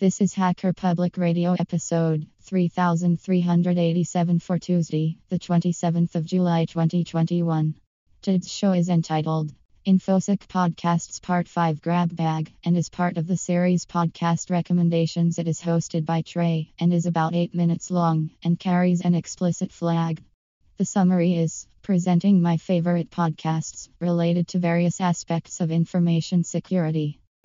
This is Hacker Public Radio episode 3387 for Tuesday, the 27th of July 2021. Today's show is entitled InfoSec Podcasts Part 5 Grab Bag and is part of the series Podcast Recommendations. It is hosted by Trey and is about 8 minutes long and carries an explicit flag. The summary is presenting my favorite podcasts related to various aspects of information security.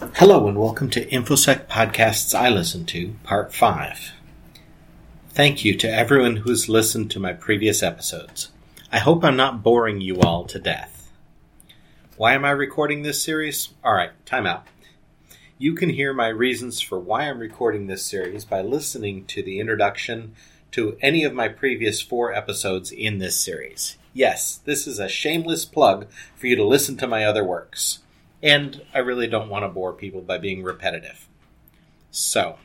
Hello and welcome to InfoSec Podcasts I Listen to, Part 5. Thank you to everyone who has listened to my previous episodes. I hope I'm not boring you all to death. Why am I recording this series? Alright, time out. You can hear my reasons for why I'm recording this series by listening to the introduction to any of my previous four episodes in this series. Yes, this is a shameless plug for you to listen to my other works. And I really don't want to bore people by being repetitive. So,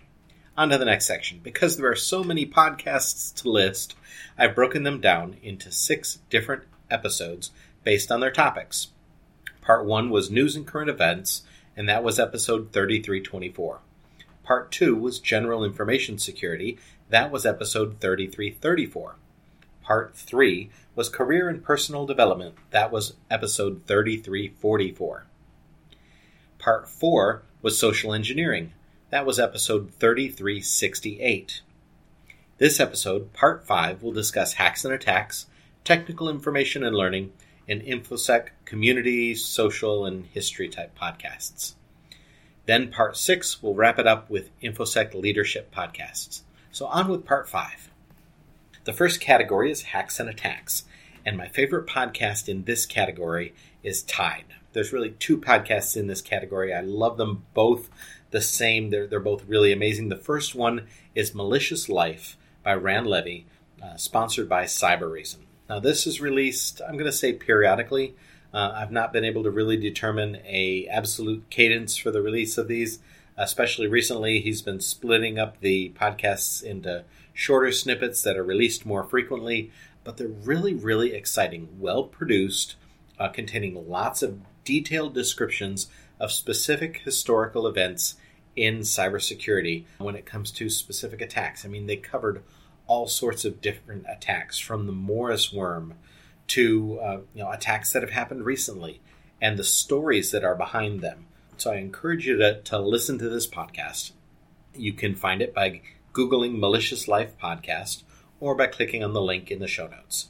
on to the next section. Because there are so many podcasts to list, I've broken them down into six different episodes based on their topics. Part 1 was news and current events, and that was episode 3324. Part 2 was general information security, that was episode 3334. Part 3 was career and personal development, that was episode 3344. Part 4 was social engineering. That was episode 3368. This episode, Part 5, will discuss hacks and attacks, technical information and learning, and InfoSec community, social, and history type podcasts. Then Part 6 will wrap it up with InfoSec leadership podcasts. So on with Part 5. The first category is hacks and attacks, and my favorite podcast in this category is tied. There's really two podcasts in this category. I love them both the same. They're, they're both really amazing. The first one is Malicious Life by Ran Levi, uh, sponsored by Cybereason. Now, this is released, I'm going to say periodically. Uh, I've not been able to really determine a absolute cadence for the release of these. Especially recently, he's been splitting up the podcasts into shorter snippets that are released more frequently, but they're really, really exciting, well produced, uh, containing lots of detailed descriptions of specific historical events in cybersecurity when it comes to specific attacks. I mean, they covered all sorts of different attacks from the Morris worm to uh, you know attacks that have happened recently and the stories that are behind them. So I encourage you to, to listen to this podcast. You can find it by Googling Malicious Life Podcast or by clicking on the link in the show notes.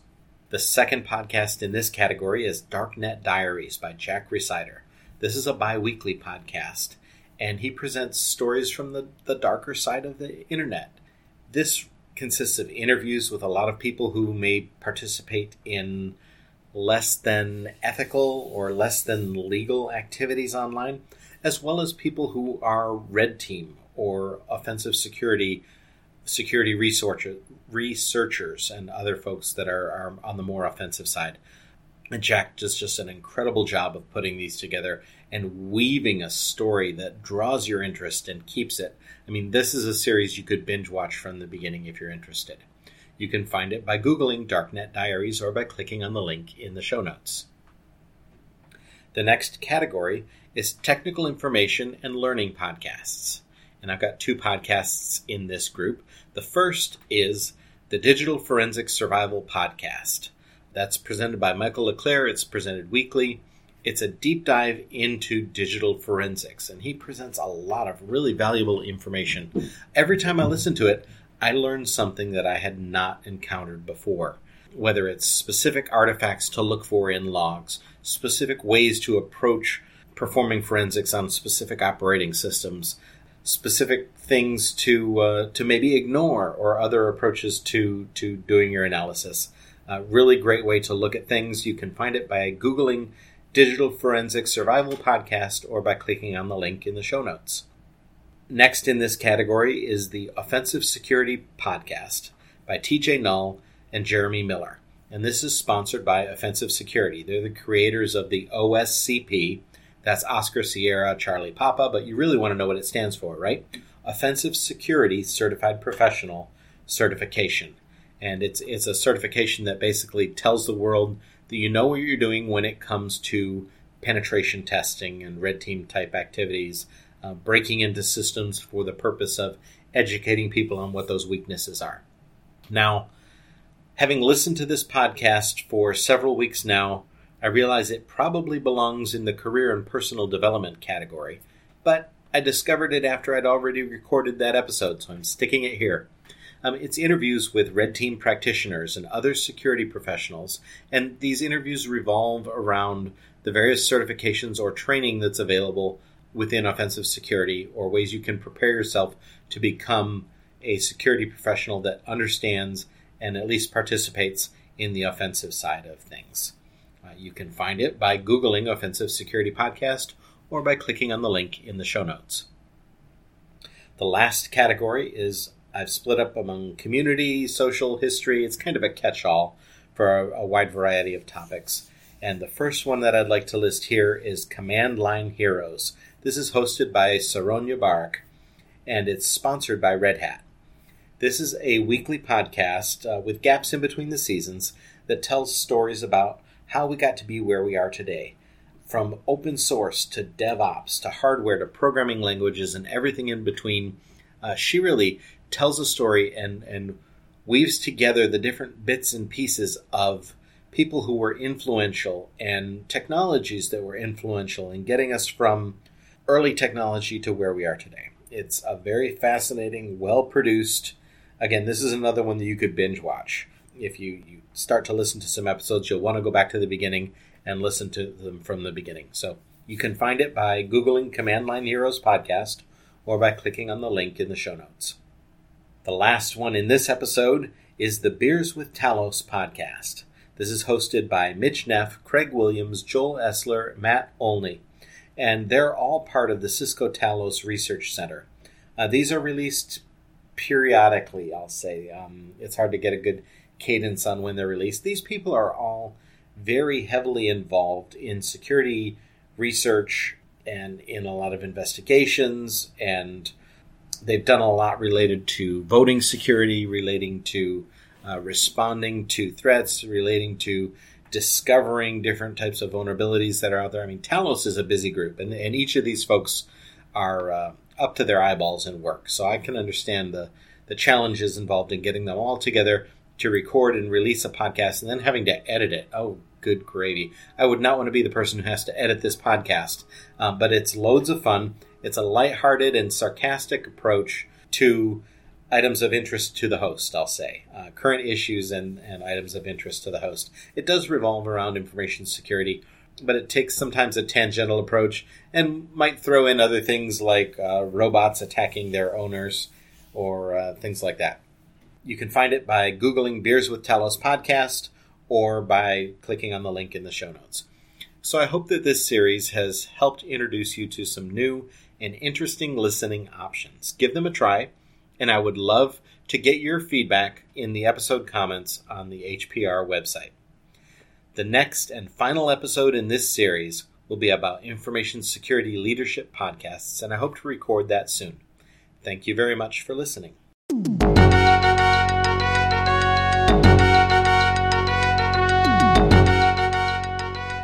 The second podcast in this category is Darknet Diaries by Jack Rhysider. This is a bi weekly podcast, and he presents stories from the, the darker side of the internet. This consists of interviews with a lot of people who may participate in less than ethical or less than legal activities online, as well as people who are red team or offensive security security researcher, researchers and other folks that are, are on the more offensive side. And Jack does just an incredible job of putting these together and weaving a story that draws your interest and keeps it. I mean, this is a series you could binge watch from the beginning if you're interested. You can find it by Googling Darknet Diaries or by clicking on the link in the show notes. The next category is technical information and learning podcasts. And I've got two podcasts in this group. The first is the Digital Forensic Survival Podcast. That's presented by Michael Leclair. It's presented weekly. It's a deep dive into digital forensics, and he presents a lot of really valuable information. Every time I listen to it, I learn something that I had not encountered before. whether it's specific artifacts to look for in logs, specific ways to approach performing forensics on specific operating systems, specific things to uh, to maybe ignore, or other approaches to to doing your analysis. Uh, really great way to look at things. You can find it by googling Digital Forensic Survival Podcast or by clicking on the link in the show notes. Next in this category is the Offensive Security Podcast by TJ Null and Jeremy Miller. And this is sponsored by Offensive Security. They're the creators of the OSCP. That's Oscar Sierra Charlie Papa, but you really want to know what it stands for, right? Offensive Security Certified Professional Certification. And it's it's a certification that basically tells the world that you know what you're doing when it comes to penetration testing and red team type activities, uh, breaking into systems for the purpose of educating people on what those weaknesses are. Now, having listened to this podcast for several weeks now, I realize it probably belongs in the career and personal development category, but I discovered it after I'd already recorded that episode, so I'm sticking it here. Um, it's interviews with red team practitioners and other security professionals, and these interviews revolve around the various certifications or training that's available within offensive security or ways you can prepare yourself to become a security professional that understands and at least participates in the offensive side of things. Uh, you can find it by Googling Offensive Security Podcast or by clicking on the link in the show notes. The last category is I've split up among community, social, history. It's kind of a catch all for a, a wide variety of topics. And the first one that I'd like to list here is Command Line Heroes. This is hosted by Saron Yitbarek, and it's sponsored by Red Hat. This is a weekly podcast uh, with gaps in between the seasons that tells stories about how we got to be where we are today. From open source to DevOps to hardware to programming languages and everything in between, uh, she really tells a story and, and weaves together the different bits and pieces of people who were influential and technologies that were influential in getting us from early technology to where we are today. It's a very fascinating, well produced, again, this is another one that you could binge watch. If you, you start to listen to some episodes, you'll want to go back to the beginning and listen to them from the beginning. So you can find it by Googling Command Line Heroes Podcast or by clicking on the link in the show notes. The last one in this episode is the Beers with Talos podcast. This is hosted by Mitch Neff, Craig Williams, Joel Esler, Matt Olney, and they're all part of the Cisco Talos Research Center. Uh, these are released periodically, I'll say. Um, it's hard to get a good cadence on when they're released. These people are all very heavily involved in security research and in a lot of investigations, and they've done a lot related to voting security, relating to uh, responding to threats, relating to discovering different types of vulnerabilities that are out there. I mean, Talos is a busy group, and, and each of these folks are uh, up to their eyeballs in work. So I can understand the, the challenges involved in getting them all together to record and release a podcast and then having to edit it. Oh, good gravy. I would not want to be the person who has to edit this podcast, um, but it's loads of fun. It's a lighthearted and sarcastic approach to items of interest to the host, I'll say. Uh, current issues and, and items of interest to the host. It does revolve around information security but it takes sometimes a tangential approach and might throw in other things like uh, robots attacking their owners or uh, things like that. You can find it by Googling Beers with Talos podcast or by clicking on the link in the show notes. So I hope that this series has helped introduce you to some new and interesting listening options. Give them a try, and I would love to get your feedback in the episode comments on the HPR website. The next and final episode in this series will be about information security leadership podcasts, and I hope to record that soon. Thank you very much for listening.